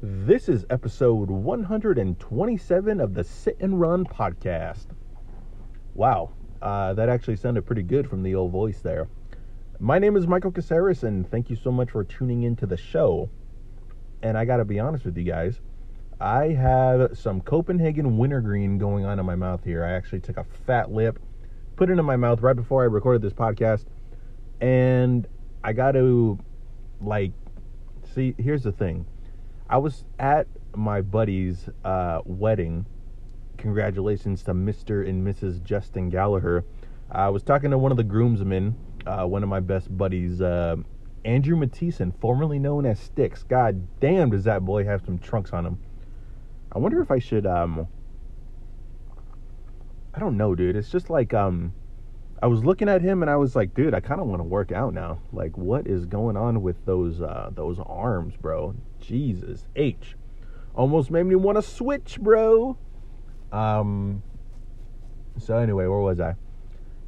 This is episode 127 of the Sit and Run podcast. Wow, uh, that actually sounded pretty good from the old voice there. My name is Michael Caceres, and thank you so much for tuning into the show. And I gotta be honest with you guys, I have some Copenhagen wintergreen going on in my mouth here. I actually took a fat lip, put it in my mouth right before I recorded this podcast, and I got to, like, see, here's the thing. I was at my buddy's uh, wedding. Congratulations to Mr. and Mrs. Justin Gallagher. I was talking to one of the groomsmen, uh, one of my best buddies, uh, Andrew Mattison, formerly known as Sticks. God damn, does that boy have some trunks on him? I wonder if I should. Um, I don't know, dude. It's just like um, I was looking at him and I was like, dude, I kind of want to work out now. Like, what is going on with those uh, those arms, bro? Jesus H, almost made me want to switch, bro. Um. So anyway, where was I?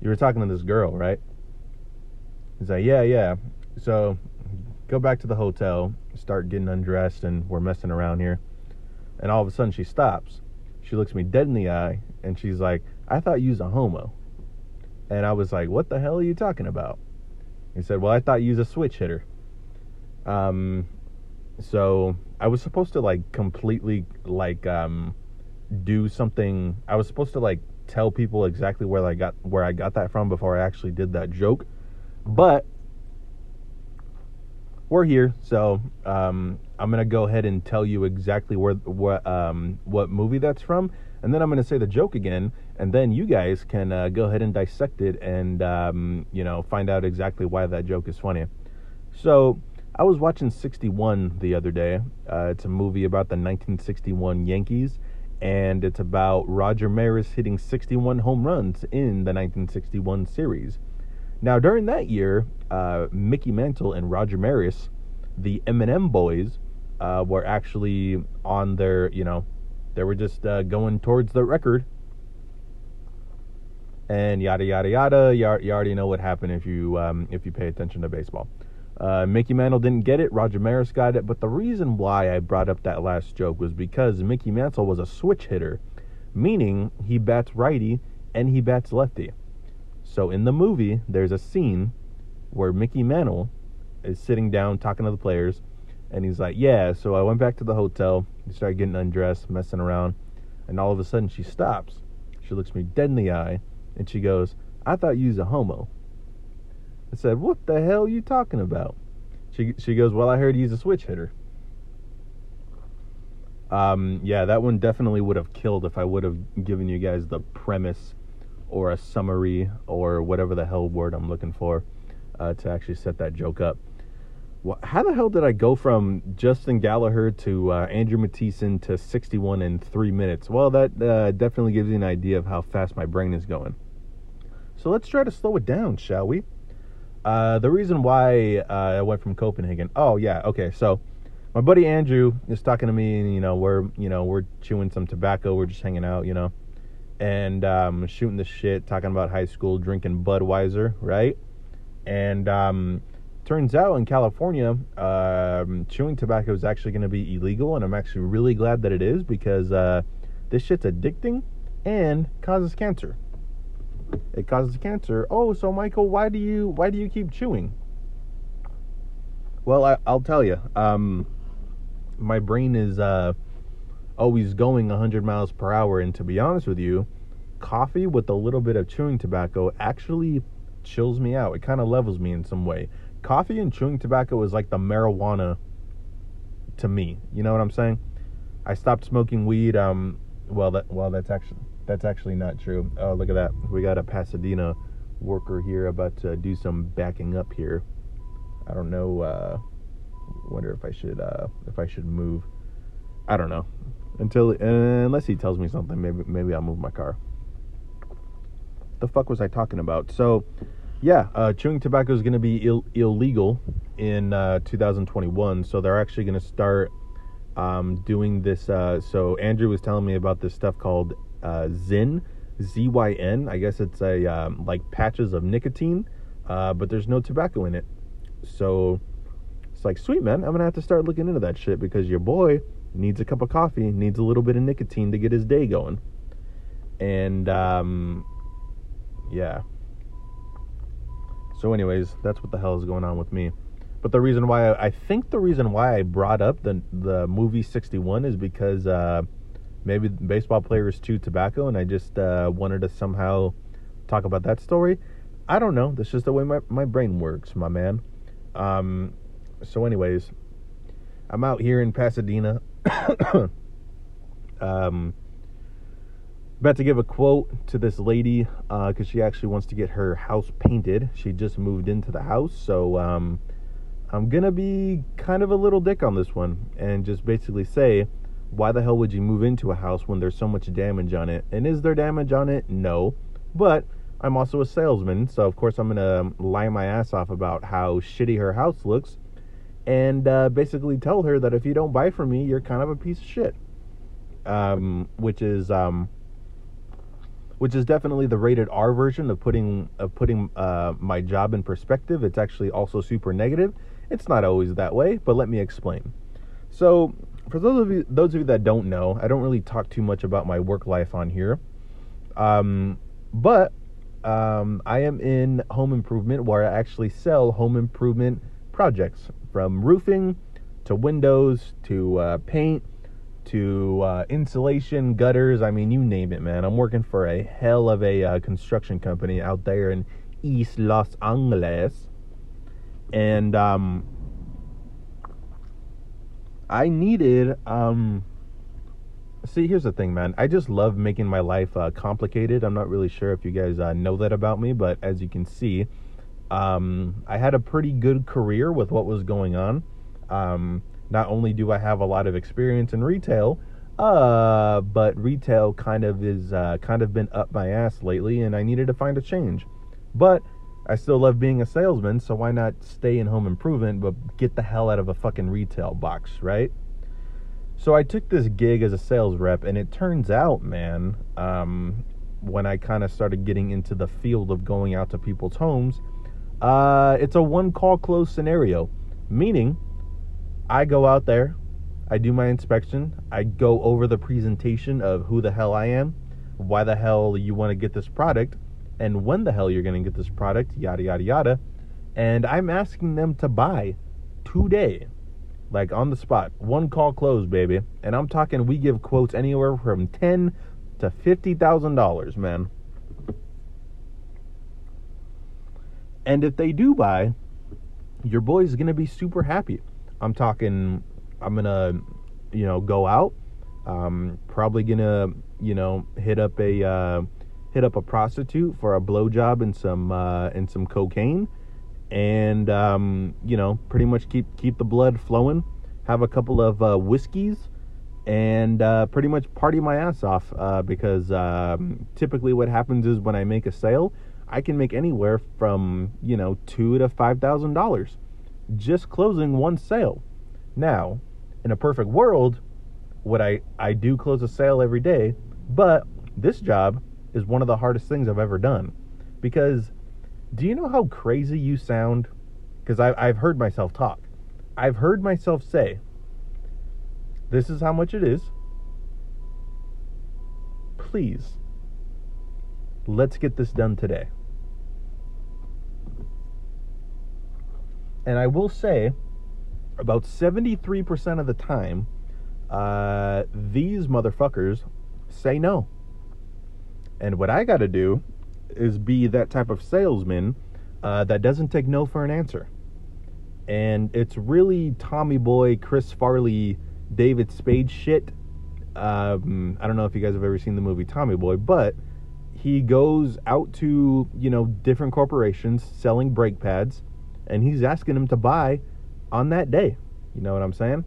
You were talking to this girl, right? He's like, yeah, yeah. So go back to the hotel, start getting undressed, and we're messing around here. And all of a sudden, she stops. She looks me dead in the eye, and she's like, I thought you was a homo. And I was like, what the hell are you talking about? He said, well, I thought you was a switch hitter. Um, so I was supposed to like completely like um do something. I was supposed to like tell people exactly where I got where I got that from before I actually did that joke. But we're here, so um, I'm gonna go ahead and tell you exactly where what um, what movie that's from, and then I'm gonna say the joke again, and then you guys can uh, go ahead and dissect it and um, you know find out exactly why that joke is funny. So I was watching 61 the other day. Uh, it's a movie about the 1961 Yankees, and it's about Roger Maris hitting 61 home runs in the 1961 series. Now, during that year, uh, Mickey Mantle and Roger Maris, the M&M boys, uh, were actually on their, you know, they were just uh, going towards the record. And yada yada yada. You, you already know what happened if you um, if you pay attention to baseball. Uh, Mickey Mantle didn't get it. Roger Maris got it. But the reason why I brought up that last joke was because Mickey Mantle was a switch hitter, meaning he bats righty and he bats lefty. So in the movie, there's a scene where Mickey Mantle is sitting down talking to the players, and he's like, "Yeah." So I went back to the hotel. We started getting undressed, messing around, and all of a sudden she stops. She looks me dead in the eye, and she goes, "I thought you was a homo." I said, "What the hell are you talking about?" She she goes, "Well, I heard you he's a switch hitter." Um, yeah, that one definitely would have killed if I would have given you guys the premise or a summary or whatever the hell word I'm looking for uh, to actually set that joke up. How the hell did I go from Justin Gallagher to uh, Andrew Mattison to 61 in three minutes? Well, that uh, definitely gives you an idea of how fast my brain is going. So let's try to slow it down, shall we? Uh, the reason why uh, I went from Copenhagen. Oh yeah, okay. So my buddy Andrew is talking to me, and you know we're you know we're chewing some tobacco, we're just hanging out, you know, and um, shooting the shit, talking about high school, drinking Budweiser, right? And um, turns out in California, um, chewing tobacco is actually going to be illegal, and I'm actually really glad that it is because uh, this shit's addicting and causes cancer. It causes cancer. Oh, so Michael, why do you why do you keep chewing? Well, I, will tell you. Um, my brain is uh, always going 100 miles per hour, and to be honest with you, coffee with a little bit of chewing tobacco actually chills me out. It kind of levels me in some way. Coffee and chewing tobacco is like the marijuana to me. You know what I'm saying? I stopped smoking weed. Um, well, that well, that's actually that's actually not true. Oh, look at that. We got a Pasadena worker here about to do some backing up here. I don't know. Uh, wonder if I should uh, if I should move. I don't know until unless he tells me something. Maybe maybe I'll move my car. The fuck was I talking about? So, yeah, uh, chewing tobacco is going to be Ill- illegal in uh, 2021. So they're actually going to start um, doing this. Uh, so Andrew was telling me about this stuff called uh, Zyn, Z Y N. I guess it's a um, like patches of nicotine, uh, but there's no tobacco in it. So it's like, sweet man, I'm gonna have to start looking into that shit because your boy needs a cup of coffee, needs a little bit of nicotine to get his day going. And um, yeah. So, anyways, that's what the hell is going on with me. But the reason why I, I think the reason why I brought up the the movie 61 is because uh, maybe baseball players chew tobacco, and I just uh, wanted to somehow talk about that story. I don't know. That's just the way my, my brain works, my man. Um, so, anyways, I'm out here in Pasadena. um, about to give a quote to this lady because uh, she actually wants to get her house painted. She just moved into the house, so um, I'm gonna be kind of a little dick on this one and just basically say, why the hell would you move into a house when there's so much damage on it? And is there damage on it? No, but I'm also a salesman, so of course I'm gonna lie my ass off about how shitty her house looks, and uh, basically tell her that if you don't buy from me, you're kind of a piece of shit. Um, which is um, which is definitely the rated R version of putting of putting uh, my job in perspective. It's actually also super negative. It's not always that way, but let me explain. So, for those of you those of you that don't know, I don't really talk too much about my work life on here. Um, but um, I am in home improvement where I actually sell home improvement projects from roofing to windows to uh, paint to uh, insulation, gutters. I mean, you name it, man. I'm working for a hell of a uh, construction company out there in East Los Angeles, and um, I needed. Um, see, here's the thing, man. I just love making my life uh, complicated. I'm not really sure if you guys uh, know that about me, but as you can see, um, I had a pretty good career with what was going on. Not only do I have a lot of experience in retail, uh, but retail kind of is uh, kind of been up my ass lately, and I needed to find a change. But I still love being a salesman, so why not stay in home improvement, but get the hell out of a fucking retail box, right? So I took this gig as a sales rep, and it turns out, man, um, when I kind of started getting into the field of going out to people's homes, uh, it's a one call close scenario, meaning I go out there, I do my inspection, I go over the presentation of who the hell I am, why the hell you want to get this product, and when the hell you're going to get this product, yada, yada, yada. And I'm asking them to buy today, like on the spot, one call close, baby. And I'm talking, we give quotes anywhere from ten to fifty thousand dollars, man. And if they do buy, your boy's gonna be super happy. I'm talking, I'm gonna, you know, go out. Um, probably gonna, you know, hit up a uh, hit up a prostitute for a blowjob and some uh, and some cocaine, and um, you know, pretty much keep keep the blood flowing. Have a couple of uh, whiskeys, and uh, pretty much party my ass off uh, because um, typically what happens is when I make a sale, I can make anywhere from you know two to five thousand dollars just closing one sale. Now, in a perfect world, would I I do close a sale every day, but this job is one of the hardest things I've ever done because do you know how crazy you sound? Because I've I've heard myself talk. I've heard myself say, This is how much it is. Please, let's get this done today. And I will say, about 73% of the time, uh, these motherfuckers say no. And what I got to do is be that type of salesman uh, that doesn't take no for an answer. And it's really Tommy Boy, Chris Farley, David Spade shit. Um, I don't know if you guys have ever seen the movie Tommy Boy, but he goes out to, you know, different corporations selling brake pads and he's asking him to buy on that day. You know what I'm saying?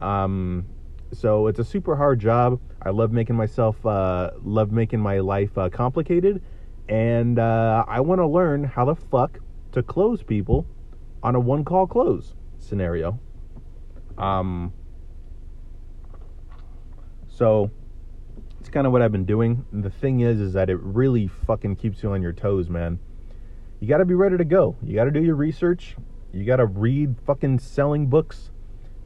Um, so it's a super hard job. I love making myself, uh, love making my life uh, complicated, and uh, I want to learn how the fuck to close people on a one call close scenario. Um, so it's kind of what I've been doing. the thing is, is that it really fucking keeps you on your toes, man you got to be ready to go. You got to do your research. You got to read fucking selling books.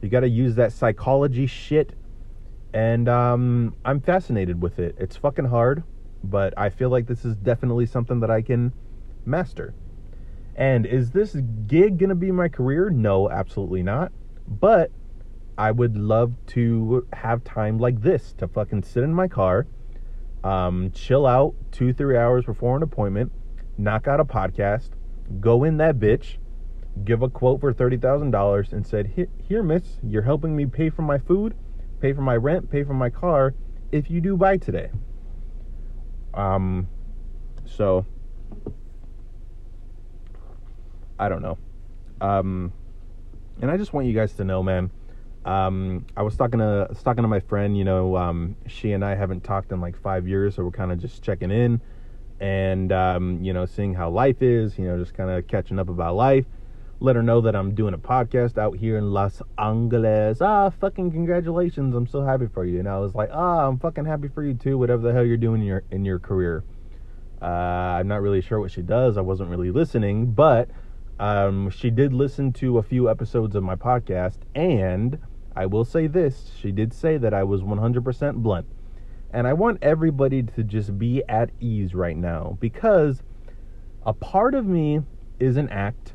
You got to use that psychology shit. And um, I'm fascinated with it. It's fucking hard, but I feel like this is definitely something that I can master. And is this gig going to be my career? No, absolutely not. But I would love to have time like this to fucking sit in my car, um, chill out two, three hours before an appointment, knock out a podcast, go in that bitch, give a quote for $30,000 and said, here, miss, you're helping me pay for my food, pay for my rent, pay for my car if you do buy today. Um, so I don't know. Um, and I just want you guys to know, man. Um, I was talking to talking to my friend. You know, um, she and I haven't talked in like five years, so we're kind of just checking in, and um, you know, seeing how life is. You know, just kind of catching up about life. Let her know that I'm doing a podcast out here in Los Angeles. Ah, fucking congratulations! I'm so happy for you. And I was like, ah, I'm fucking happy for you too. Whatever the hell you're doing in your in your career. Uh, I'm not really sure what she does. I wasn't really listening, but um, she did listen to a few episodes of my podcast, and I will say this she did say that I was 100% blunt. And I want everybody to just be at ease right now because a part of me is an act,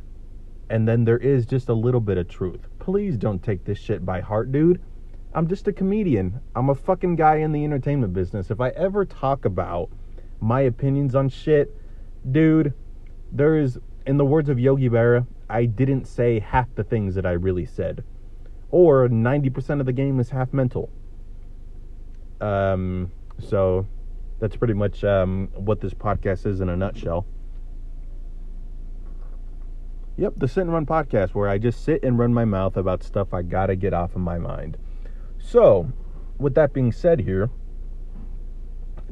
and then there is just a little bit of truth. Please don't take this shit by heart, dude. I'm just a comedian. I'm a fucking guy in the entertainment business. If I ever talk about my opinions on shit, dude, there is in the words of Yogi Berra, I didn't say half the things that I really said. Or 90% of the game is half mental. Um, so that's pretty much um, what this podcast is in a nutshell. Yep, the Sit and Run podcast, where I just sit and run my mouth about stuff I gotta get off of my mind. So, with that being said, here,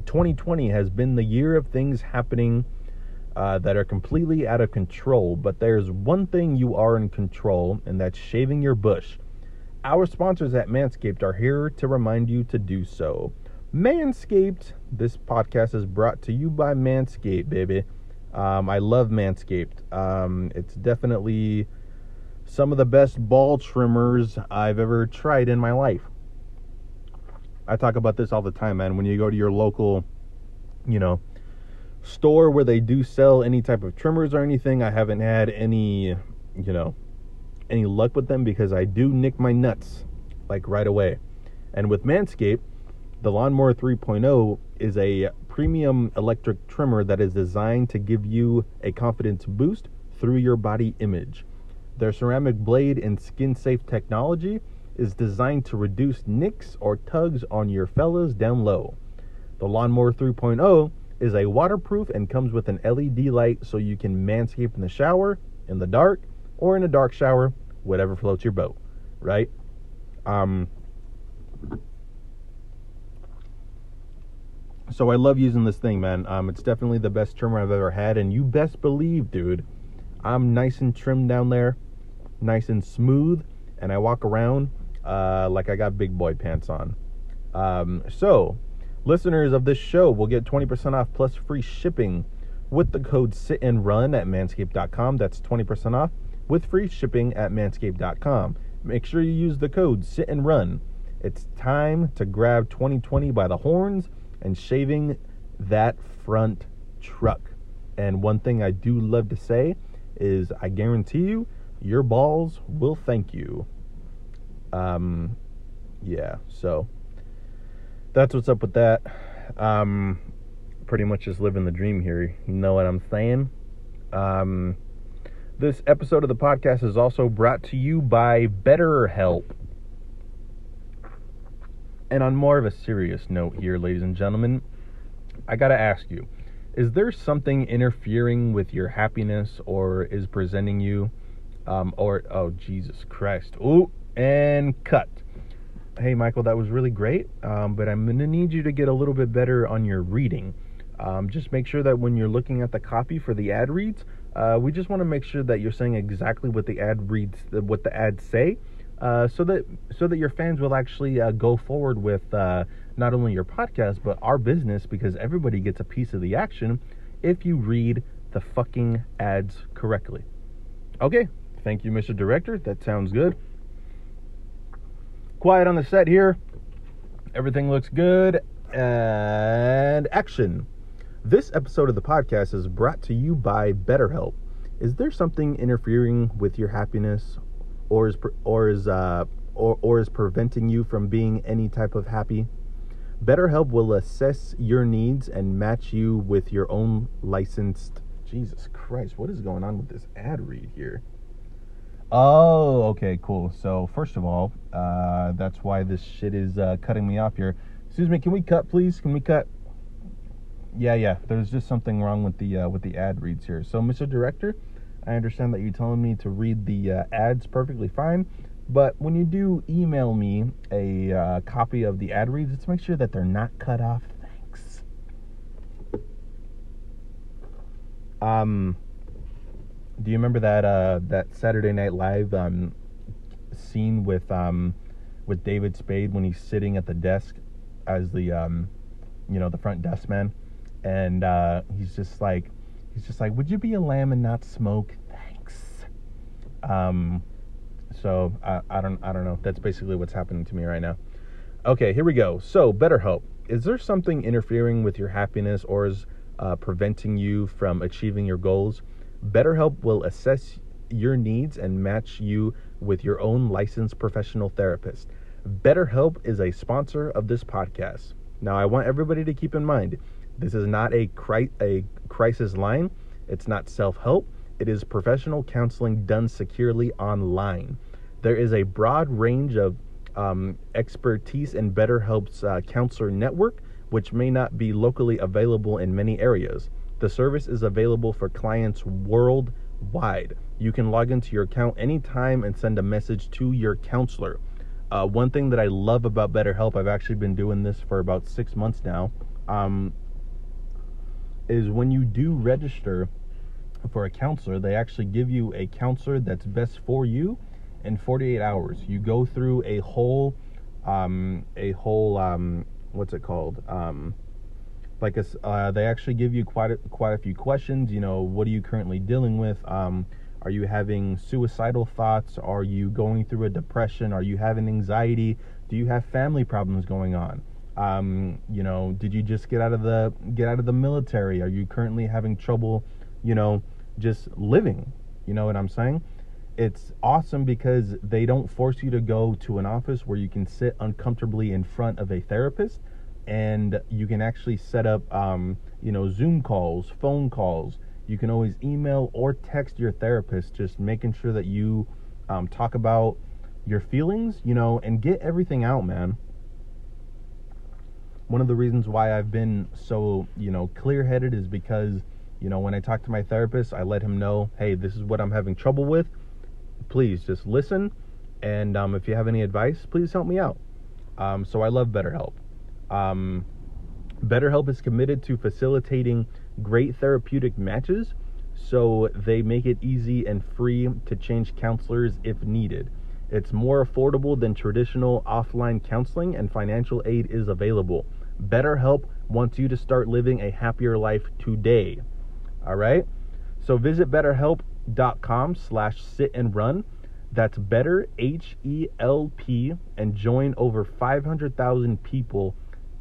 2020 has been the year of things happening uh, that are completely out of control, but there's one thing you are in control, and that's shaving your bush. Our sponsors at Manscaped are here to remind you to do so. Manscaped, this podcast is brought to you by Manscaped, baby. Um, I love Manscaped. Um, it's definitely some of the best ball trimmers I've ever tried in my life. I talk about this all the time, man. When you go to your local, you know, store where they do sell any type of trimmers or anything. I haven't had any, you know, any luck with them because I do nick my nuts like right away. And with Manscaped, the Lawnmower 3.0 is a premium electric trimmer that is designed to give you a confidence boost through your body image. Their ceramic blade and skin safe technology is designed to reduce nicks or tugs on your fellas down low. The Lawnmower 3.0 is a waterproof and comes with an LED light so you can manscape in the shower, in the dark, or in a dark shower, whatever floats your boat, right? Um, so I love using this thing, man. Um, it's definitely the best trimmer I've ever had, and you best believe, dude, I'm nice and trimmed down there, nice and smooth, and I walk around uh, like I got big boy pants on. Um, so Listeners of this show will get 20% off plus free shipping with the code sit and run at manscaped.com. That's 20% off with free shipping at manscaped.com. Make sure you use the code sit and run. It's time to grab 2020 by the horns and shaving that front truck. And one thing I do love to say is I guarantee you your balls will thank you. Um yeah, so that's what's up with that. Um, pretty much just living the dream here. You know what I'm saying? Um, this episode of the podcast is also brought to you by BetterHelp. And on more of a serious note here, ladies and gentlemen, I gotta ask you is there something interfering with your happiness or is presenting you, um, or, oh, Jesus Christ. Oh, and cut hey, Michael, that was really great, um, but I'm going to need you to get a little bit better on your reading. Um, just make sure that when you're looking at the copy for the ad reads, uh, we just want to make sure that you're saying exactly what the ad reads, what the ads say, uh, so that so that your fans will actually uh, go forward with uh, not only your podcast but our business because everybody gets a piece of the action if you read the fucking ads correctly. Okay, thank you, Mr. Director. That sounds good. quiet on the set here. Everything looks good. And action. This episode of the podcast is brought to you by BetterHelp. Is there something interfering with your happiness, or is or is uh, or, or is preventing you from being any type of happy? BetterHelp will assess your needs and match you with your own licensed. Jesus Christ, what is going on with this ad read here? Oh, okay, cool. So first of all, uh, that's why this shit is uh, cutting me off here. Excuse me, can we cut, please? Can we cut? Yeah, yeah. There's just something wrong with the uh, with the ad reads here. So, Mr. Director, I understand that you're telling me to read the uh, ads perfectly fine, but when you do email me a uh, copy of the ad reads, let's make sure that they're not cut off. Thanks. Um do you remember that uh, that Saturday Night Live um, scene with um, with David Spade when he's sitting at the desk as the um, you know the front desk man, and uh, he's just like he's just like, would you be a lamb and not smoke? Thanks. Um, so I, I don't I don't know. That's basically what's happening to me right now. Okay, here we go. So BetterHelp. Is there something interfering with your happiness or is uh, preventing you from achieving your goals? BetterHelp will assess your needs and match you with your own licensed professional therapist. BetterHelp is a sponsor of this podcast. Now, I want everybody to keep in mind this is not a, cri- a crisis line, it's not self help, it is professional counseling done securely online. There is a broad range of um, expertise in BetterHelp's uh, counselor network, which may not be locally available in many areas. The service is available for clients worldwide. You can log into your account anytime and send a message to your counselor. Uh, one thing that I love about BetterHelp, I've actually been doing this for about six months now, um, is when you do register for a counselor, they actually give you a counselor that's best for you in 48 hours. You go through a whole, um, a whole, um, what's it called? Um, like a, uh, they actually give you quite a, quite a few questions. You know, what are you currently dealing with? Um, are you having suicidal thoughts? Are you going through a depression? Are you having anxiety? Do you have family problems going on? Um, you know, did you just get out of the get out of the military? Are you currently having trouble? You know, just living. You know what I'm saying? It's awesome because they don't force you to go to an office where you can sit uncomfortably in front of a therapist and you can actually set up um, you know zoom calls phone calls you can always email or text your therapist just making sure that you um, talk about your feelings you know and get everything out man one of the reasons why i've been so you know clear headed is because you know when i talk to my therapist i let him know hey this is what i'm having trouble with please just listen and um, if you have any advice please help me out um, so i love betterhelp um, BetterHelp is committed to facilitating great therapeutic matches, so they make it easy and free to change counselors if needed. It's more affordable than traditional offline counseling, and financial aid is available. BetterHelp wants you to start living a happier life today. All right? So visit betterhelp.com slash sit and run. That's better, H E L P, and join over 500,000 people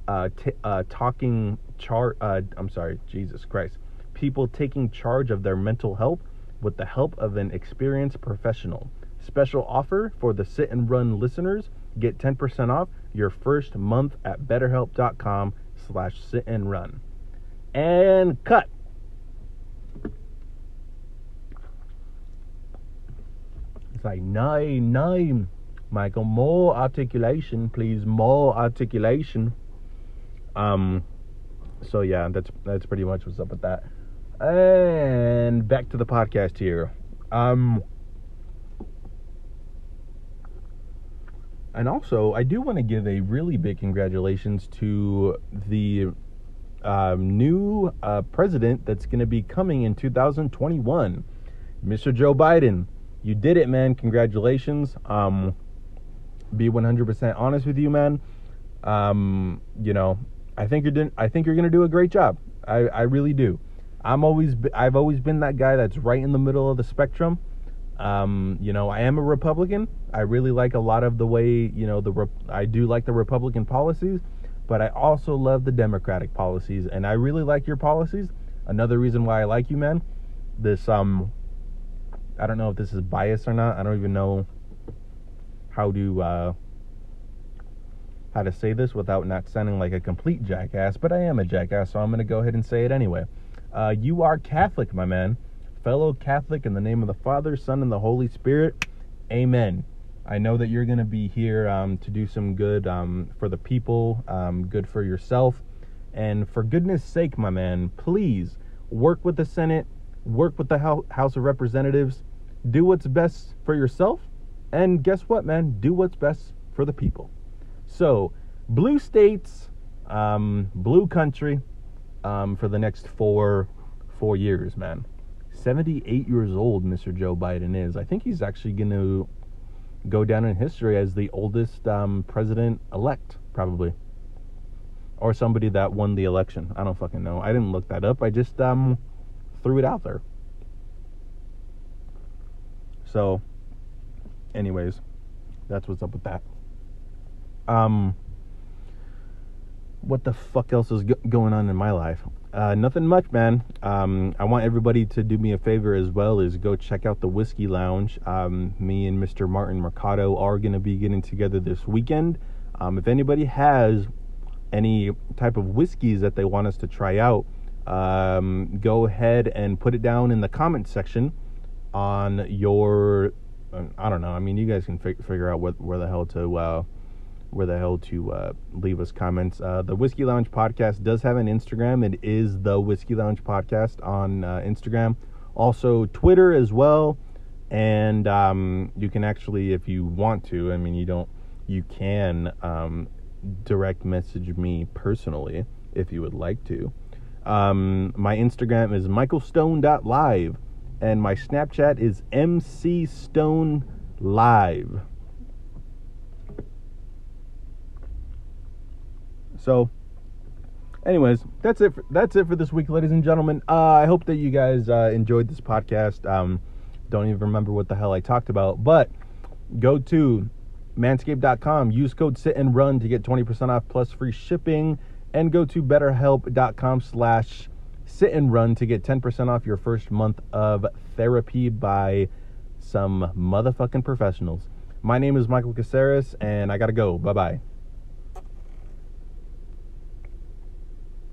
uh, t- uh, talking char. Uh, I'm sorry, Jesus Christ. People taking charge of their mental health with the help of an experienced professional. Special offer for the Sit and Run listeners: get 10% off your first month at BetterHelp.com/slash Sit and Run. And cut. It's like nine, nine. Michael, more articulation, please. More articulation. Um, so yeah, that's that's pretty much what's up with that. And back to the podcast here. Um, and also, I do want to give a really big congratulations to the um, new uh, president that's going to be coming in 2021, Mr. Joe Biden. You did it, man. Congratulations. Um, be 100% honest with you, man. Um, you know, I think you're doing, I think you're gonna do a great job. I, I really do. I'm always I've always been that guy that's right in the middle of the spectrum. Um, you know, I am a Republican. I really like a lot of the way, you know, the Rep- I do like the Republican policies, but I also love the Democratic policies, and I really like your policies. Another reason why I like you, man. This um, I don't know if this is bias or not. I don't even know how to uh, how to say this without not sounding like a complete jackass, but I am a jackass, so I'm gonna go ahead and say it anyway. Uh, you are Catholic, my man fellow Catholic, in the name of the Father, Son, and the Holy Spirit. Amen. I know that you're going to be here um, to do some good um, for the people, um, good for yourself. And for goodness sake, my man, please work with the Senate, work with the House of Representatives, do what's best for yourself. And guess what, man? Do what's best for the people. So, blue states, um, blue country um, for the next four, four years, man. 78 years old, Mr. Joe Biden is. I think he's actually going to go down in history as the oldest um, president elect, probably. Or somebody that won the election. I don't fucking know. I didn't look that up. I just um, threw it out there. So, anyways, that's what's up with that. Um, what the fuck else is go- going on in my life? Uh, nothing much, man. Um, I want everybody to do me a favor as well is go check out the Whiskey Lounge. Um, me and Mr. Martin Mercado are going to be getting together this weekend. Um, if anybody has any type of whiskeys that they want us to try out, um, go ahead and put it down in the comment section on your. I don't know. I mean, you guys can fi- figure out what, where the hell to. Uh, where the hell to uh, leave us comments. Uh, the Whiskey Lounge podcast does have an Instagram. It is the Whiskey Lounge podcast on uh, Instagram. Also, Twitter as well. And um, you can actually, if you want to, I mean, you don't, you can um, direct message me personally if you would like to. Um, my Instagram is michaelstone.live and my Snapchat is mcstonelive. So, anyways, that's it. For, that's it for this week, ladies and gentlemen. Uh, I hope that you guys uh, enjoyed this podcast. Um, don't even remember what the hell I talked about, but go to manscaped.com. Use code sit and run to get 20% off plus free shipping, and go to betterhelp.com slash sit and run to get 10% off your first month of therapy by some motherfucking professionals. My name is Michael Caceres, and I gotta go. Bye bye.